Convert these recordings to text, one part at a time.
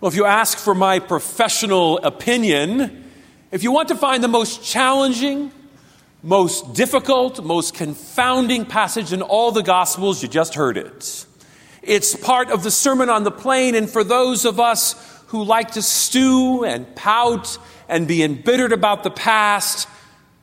Well, if you ask for my professional opinion, if you want to find the most challenging, most difficult, most confounding passage in all the Gospels, you just heard it. It's part of the Sermon on the Plain, and for those of us who like to stew and pout and be embittered about the past,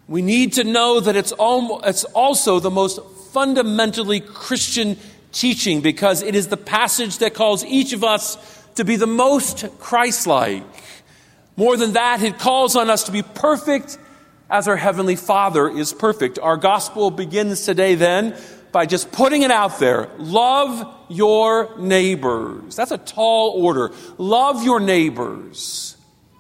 we need to know that it's, it's also the most fundamentally Christian teaching because it is the passage that calls each of us to be the most Christ like. More than that, it calls on us to be perfect as our Heavenly Father is perfect. Our gospel begins today then by just putting it out there. Love your neighbors. That's a tall order. Love your neighbors.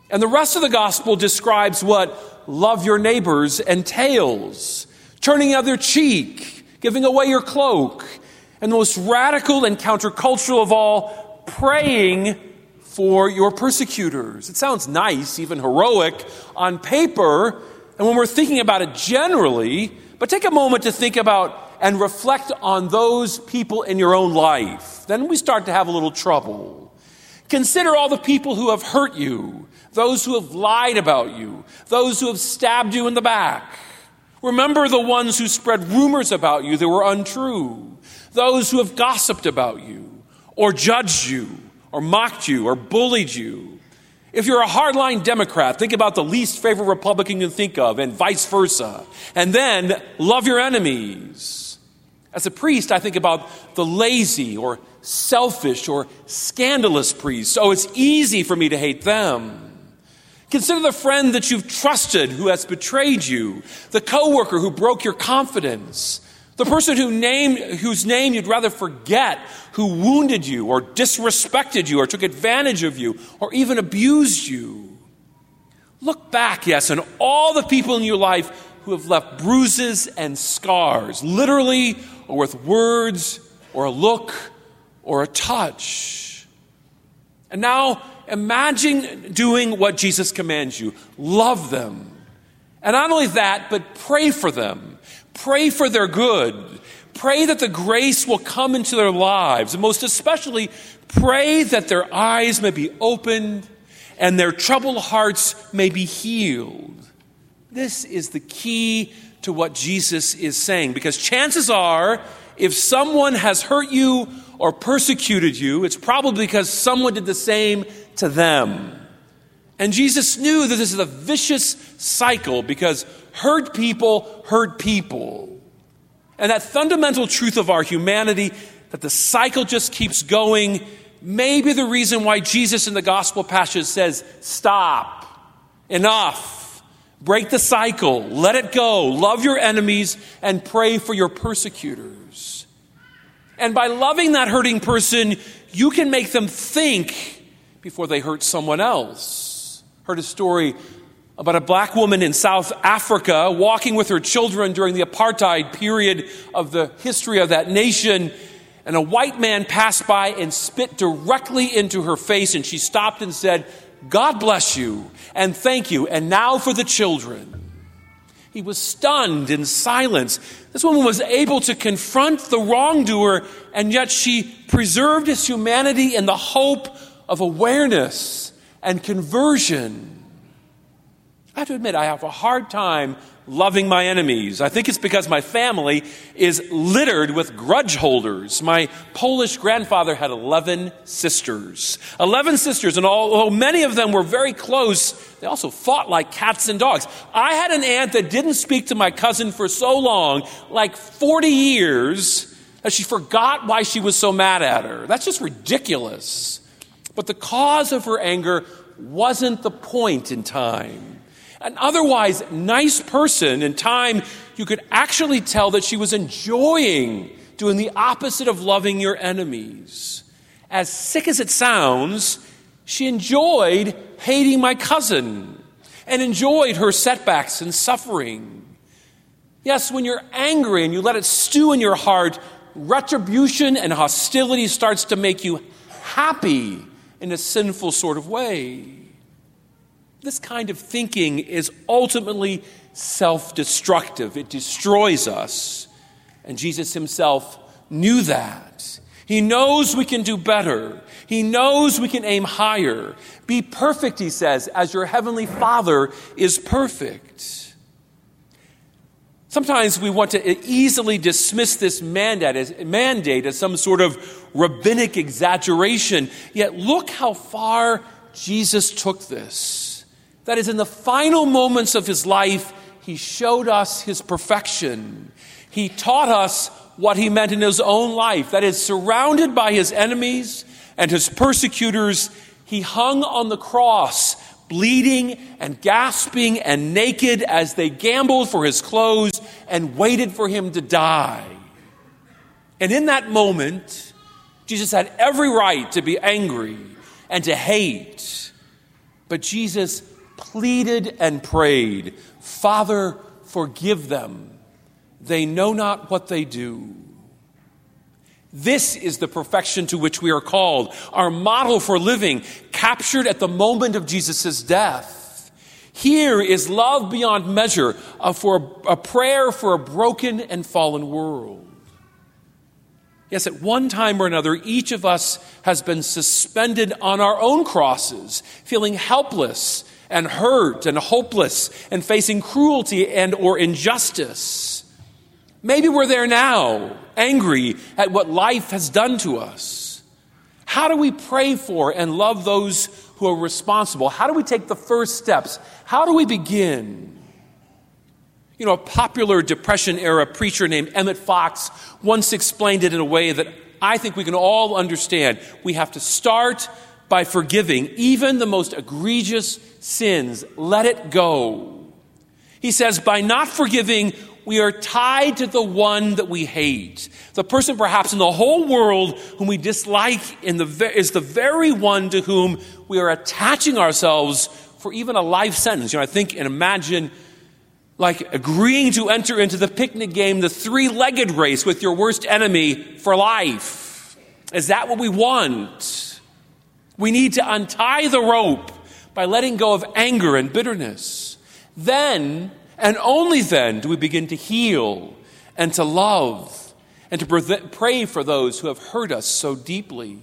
And the rest of the gospel describes what love your neighbors entails turning the other cheek, giving away your cloak, and the most radical and countercultural of all, praying for your persecutors. It sounds nice, even heroic on paper, and when we're thinking about it generally, but take a moment to think about and reflect on those people in your own life. Then we start to have a little trouble. Consider all the people who have hurt you, those who have lied about you, those who have stabbed you in the back. Remember the ones who spread rumors about you that were untrue, those who have gossiped about you or judged you or mocked you or bullied you. If you're a hardline Democrat, think about the least favorite Republican you can think of and vice versa. And then love your enemies. As a priest, I think about the lazy or selfish or scandalous priests. Oh, it's easy for me to hate them. Consider the friend that you've trusted who has betrayed you, the coworker who broke your confidence, the person who named, whose name you'd rather forget, who wounded you or disrespected you or took advantage of you or even abused you. Look back, yes, and all the people in your life who have left bruises and scars, literally or with words or a look or a touch. And now imagine doing what Jesus commands you love them. And not only that, but pray for them Pray for their good. Pray that the grace will come into their lives. And most especially, pray that their eyes may be opened and their troubled hearts may be healed. This is the key to what Jesus is saying because chances are, if someone has hurt you or persecuted you, it's probably because someone did the same to them. And Jesus knew that this is a vicious cycle because hurt people hurt people. And that fundamental truth of our humanity, that the cycle just keeps going, may be the reason why Jesus in the gospel passage says, Stop, enough, break the cycle, let it go, love your enemies, and pray for your persecutors. And by loving that hurting person, you can make them think before they hurt someone else. Heard a story about a black woman in South Africa walking with her children during the apartheid period of the history of that nation. And a white man passed by and spit directly into her face. And she stopped and said, God bless you and thank you. And now for the children. He was stunned in silence. This woman was able to confront the wrongdoer, and yet she preserved his humanity in the hope of awareness and conversion. I have to admit, I have a hard time loving my enemies. I think it's because my family is littered with grudge holders. My Polish grandfather had 11 sisters. 11 sisters, and although many of them were very close, they also fought like cats and dogs. I had an aunt that didn't speak to my cousin for so long, like 40 years, that she forgot why she was so mad at her. That's just ridiculous. But the cause of her anger wasn't the point in time. An otherwise nice person, in time, you could actually tell that she was enjoying doing the opposite of loving your enemies. As sick as it sounds, she enjoyed hating my cousin and enjoyed her setbacks and suffering. Yes, when you're angry and you let it stew in your heart, retribution and hostility starts to make you happy in a sinful sort of way. This kind of thinking is ultimately self destructive, it destroys us. And Jesus himself knew that. He knows we can do better. He knows we can aim higher. Be perfect, he says, as your heavenly Father is perfect. Sometimes we want to easily dismiss this mandate as, mandate as some sort of rabbinic exaggeration. Yet look how far Jesus took this. That is, in the final moments of his life, he showed us his perfection. He taught us what he meant in his own life. That is, surrounded by his enemies and his persecutors, he hung on the cross bleeding and gasping and naked as they gambled for his clothes and waited for him to die. And in that moment, Jesus had every right to be angry and to hate. But Jesus pleaded and prayed, Father, forgive them. They know not what they do. This is the perfection to which we are called, our model for living, captured at the moment of Jesus' death. Here is love beyond measure uh, for a prayer for a broken and fallen world. Yes, at one time or another, each of us has been suspended on our own crosses, feeling helpless and hurt and hopeless and facing cruelty and or injustice. Maybe we're there now, angry at what life has done to us. How do we pray for and love those who are responsible? How do we take the first steps? How do we begin? You know, a popular Depression era preacher named Emmett Fox once explained it in a way that I think we can all understand. We have to start by forgiving even the most egregious sins. Let it go. He says, by not forgiving, we are tied to the one that we hate. The person perhaps in the whole world whom we dislike the, is the very one to whom we are attaching ourselves for even a life sentence. You know, I think and imagine like agreeing to enter into the picnic game, the three legged race with your worst enemy for life. Is that what we want? We need to untie the rope by letting go of anger and bitterness. Then and only then do we begin to heal and to love and to pray for those who have hurt us so deeply.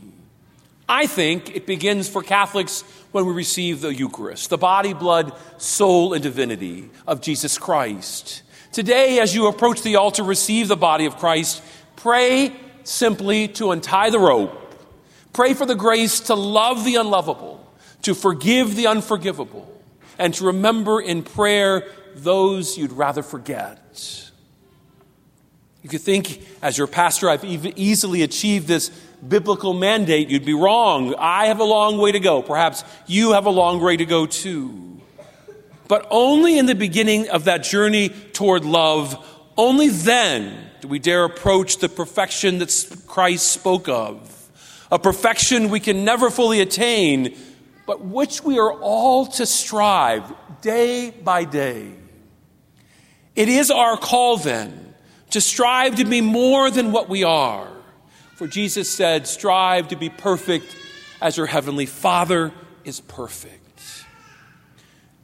I think it begins for Catholics when we receive the Eucharist, the body, blood, soul, and divinity of Jesus Christ. Today, as you approach the altar, receive the body of Christ, pray simply to untie the rope. Pray for the grace to love the unlovable, to forgive the unforgivable, and to remember in prayer those you'd rather forget. If you think, as your pastor, I've easily achieved this biblical mandate, you'd be wrong. I have a long way to go. Perhaps you have a long way to go too. But only in the beginning of that journey toward love, only then do we dare approach the perfection that Christ spoke of. A perfection we can never fully attain, but which we are all to strive day by day. It is our call then to strive to be more than what we are. For Jesus said, Strive to be perfect as your heavenly Father is perfect.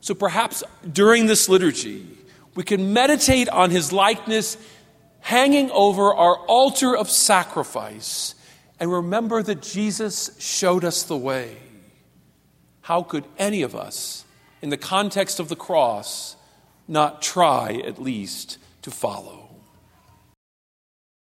So perhaps during this liturgy, we can meditate on his likeness hanging over our altar of sacrifice and remember that Jesus showed us the way. How could any of us, in the context of the cross, not try at least to follow.